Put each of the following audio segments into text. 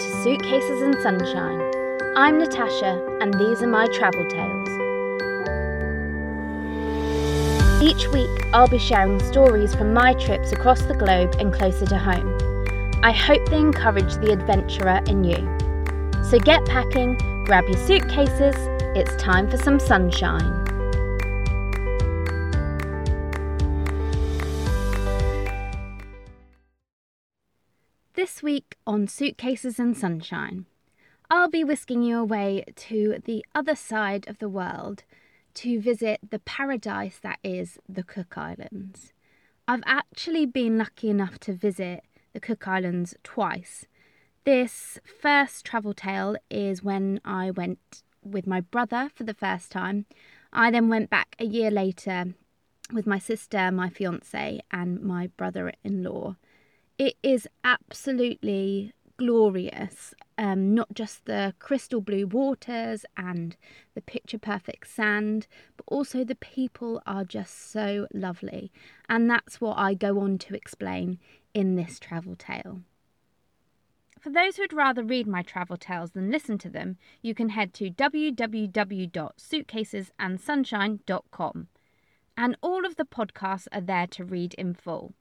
to Suitcases and Sunshine. I'm Natasha, and these are my travel tales. Each week, I'll be sharing stories from my trips across the globe and closer to home. I hope they encourage the adventurer in you. So get packing, grab your suitcases, it's time for some sunshine. This week on Suitcases and Sunshine, I'll be whisking you away to the other side of the world to visit the paradise that is the Cook Islands. I've actually been lucky enough to visit the Cook Islands twice. This first travel tale is when I went with my brother for the first time. I then went back a year later with my sister, my fiance, and my brother in law. It is absolutely glorious. Um, not just the crystal blue waters and the picture perfect sand, but also the people are just so lovely. And that's what I go on to explain in this travel tale. For those who'd rather read my travel tales than listen to them, you can head to www.suitcasesandsunshine.com. And all of the podcasts are there to read in full.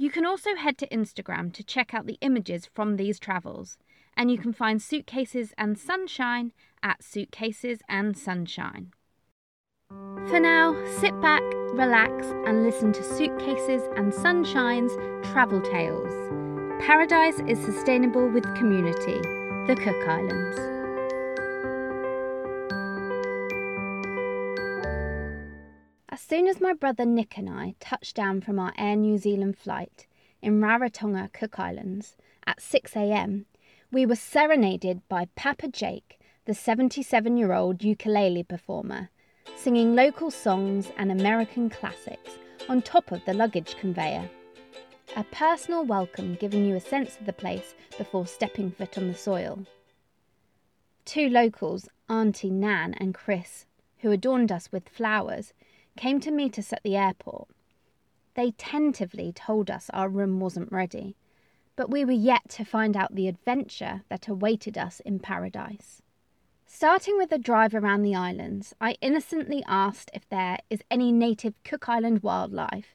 You can also head to Instagram to check out the images from these travels, and you can find Suitcases and Sunshine at Suitcases and Sunshine. For now, sit back, relax, and listen to Suitcases and Sunshine's travel tales. Paradise is sustainable with community, the Cook Islands. Soon as my brother Nick and I touched down from our Air New Zealand flight in Rarotonga, Cook Islands, at 6am, we were serenaded by Papa Jake, the 77 year old ukulele performer, singing local songs and American classics on top of the luggage conveyor. A personal welcome giving you a sense of the place before stepping foot on the soil. Two locals, Auntie Nan and Chris, who adorned us with flowers, came to meet us at the airport. They tentatively told us our room wasn't ready, but we were yet to find out the adventure that awaited us in paradise. Starting with a drive around the islands, I innocently asked if there is any native Cook Island wildlife.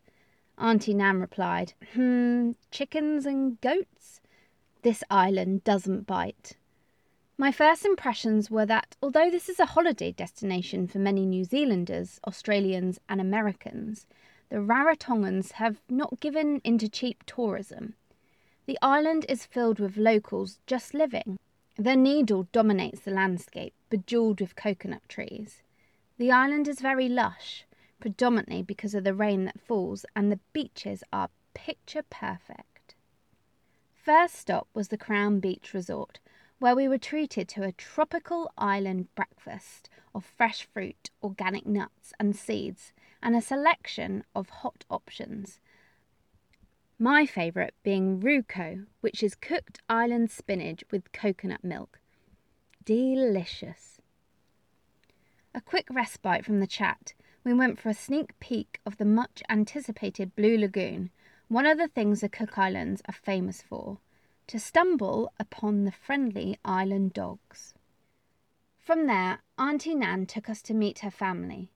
Auntie Nan replied, Hmm, chickens and goats? This island doesn't bite. My first impressions were that although this is a holiday destination for many New Zealanders, Australians, and Americans, the Rarotongans have not given into cheap tourism. The island is filled with locals just living. The needle dominates the landscape, bejeweled with coconut trees. The island is very lush, predominantly because of the rain that falls, and the beaches are picture perfect. First stop was the Crown Beach Resort, where we were treated to a tropical island breakfast of fresh fruit, organic nuts, and seeds, and a selection of hot options. My favourite being rukau, which is cooked island spinach with coconut milk. Delicious. A quick respite from the chat, we went for a sneak peek of the much anticipated Blue Lagoon, one of the things the Cook Islands are famous for to stumble upon the friendly island dogs. From there, Auntie Nan took us to meet her family.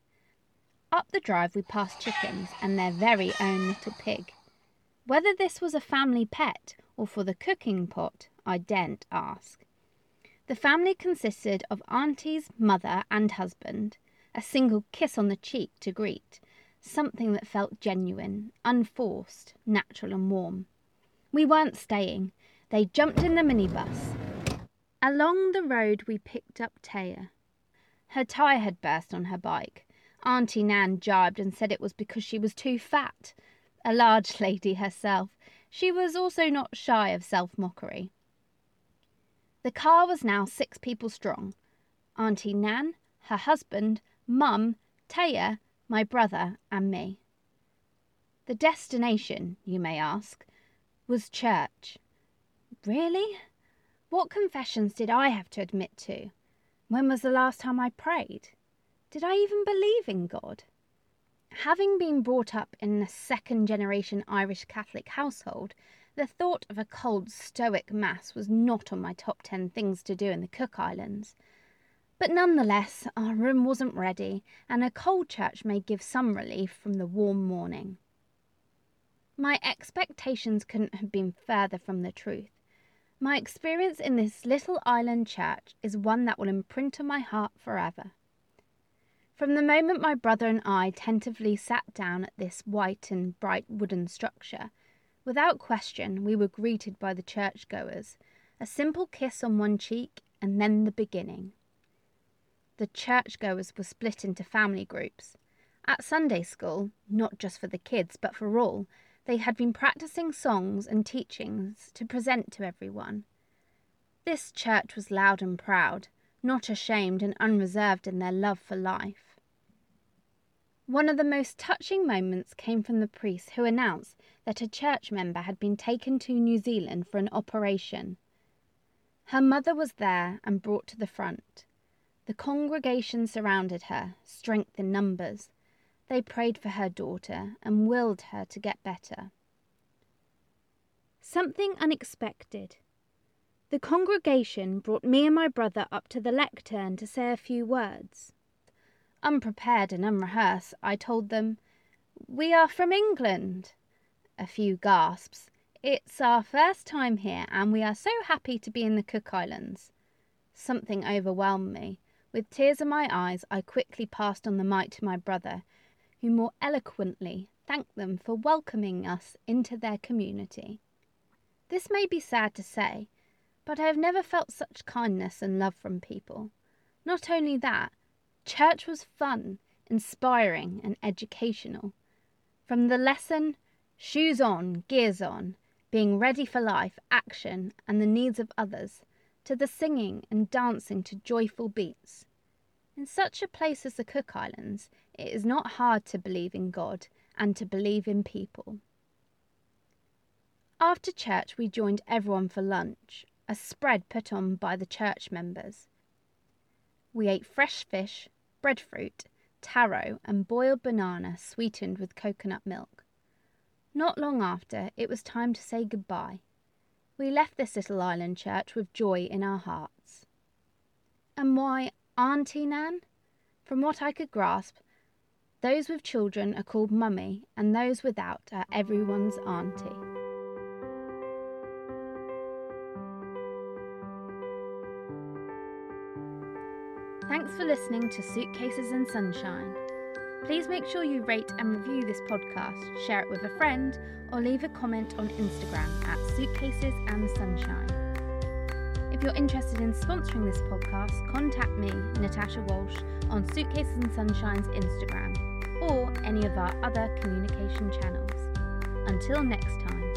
Up the drive, we passed chickens and their very own little pig. Whether this was a family pet or for the cooking pot, I daren't ask. The family consisted of Auntie's mother and husband, a single kiss on the cheek to greet, something that felt genuine, unforced, natural, and warm. We weren't staying, they jumped in the minibus. Along the road, we picked up Taya. Her tyre had burst on her bike. Auntie Nan jibed and said it was because she was too fat. A large lady herself, she was also not shy of self mockery. The car was now six people strong Auntie Nan, her husband, Mum, Taya, my brother, and me. The destination, you may ask, was church. Really? What confessions did I have to admit to? When was the last time I prayed? Did I even believe in God? Having been brought up in a second generation Irish Catholic household, The thought of a cold, stoic Mass was not on my top ten things to do in the Cook Islands. But nonetheless, our room wasn't ready, and a cold church may give some relief from the warm morning. My expectations couldn't have been further from the truth. My experience in this little island church is one that will imprint on my heart forever. From the moment my brother and I tentatively sat down at this white and bright wooden structure, without question we were greeted by the churchgoers, a simple kiss on one cheek, and then the beginning. The churchgoers were split into family groups. At Sunday school, not just for the kids but for all, they had been practicing songs and teachings to present to everyone. This church was loud and proud, not ashamed and unreserved in their love for life. One of the most touching moments came from the priest who announced that a church member had been taken to New Zealand for an operation. Her mother was there and brought to the front. The congregation surrounded her, strength in numbers. They prayed for her daughter and willed her to get better. Something unexpected. The congregation brought me and my brother up to the lectern to say a few words. Unprepared and unrehearsed, I told them, We are from England. A few gasps. It's our first time here, and we are so happy to be in the Cook Islands. Something overwhelmed me. With tears in my eyes, I quickly passed on the mic to my brother, who more eloquently thanked them for welcoming us into their community. This may be sad to say, but I have never felt such kindness and love from people. Not only that, church was fun, inspiring, and educational. From the lesson, shoes on, gears on, being ready for life, action, and the needs of others, to the singing and dancing to joyful beats. In such a place as the Cook Islands, it is not hard to believe in God and to believe in people. After church, we joined everyone for lunch, a spread put on by the church members. We ate fresh fish, breadfruit, taro, and boiled banana sweetened with coconut milk. Not long after, it was time to say goodbye. We left this little island church with joy in our hearts. And why Auntie Nan? From what I could grasp, those with children are called mummy, and those without are everyone's auntie. Thanks for listening to Suitcases and Sunshine. Please make sure you rate and review this podcast, share it with a friend, or leave a comment on Instagram at Suitcases and Sunshine. If you're interested in sponsoring this podcast, contact me, Natasha Walsh, on Suitcases and Sunshine's Instagram or any of our other communication channels. Until next time.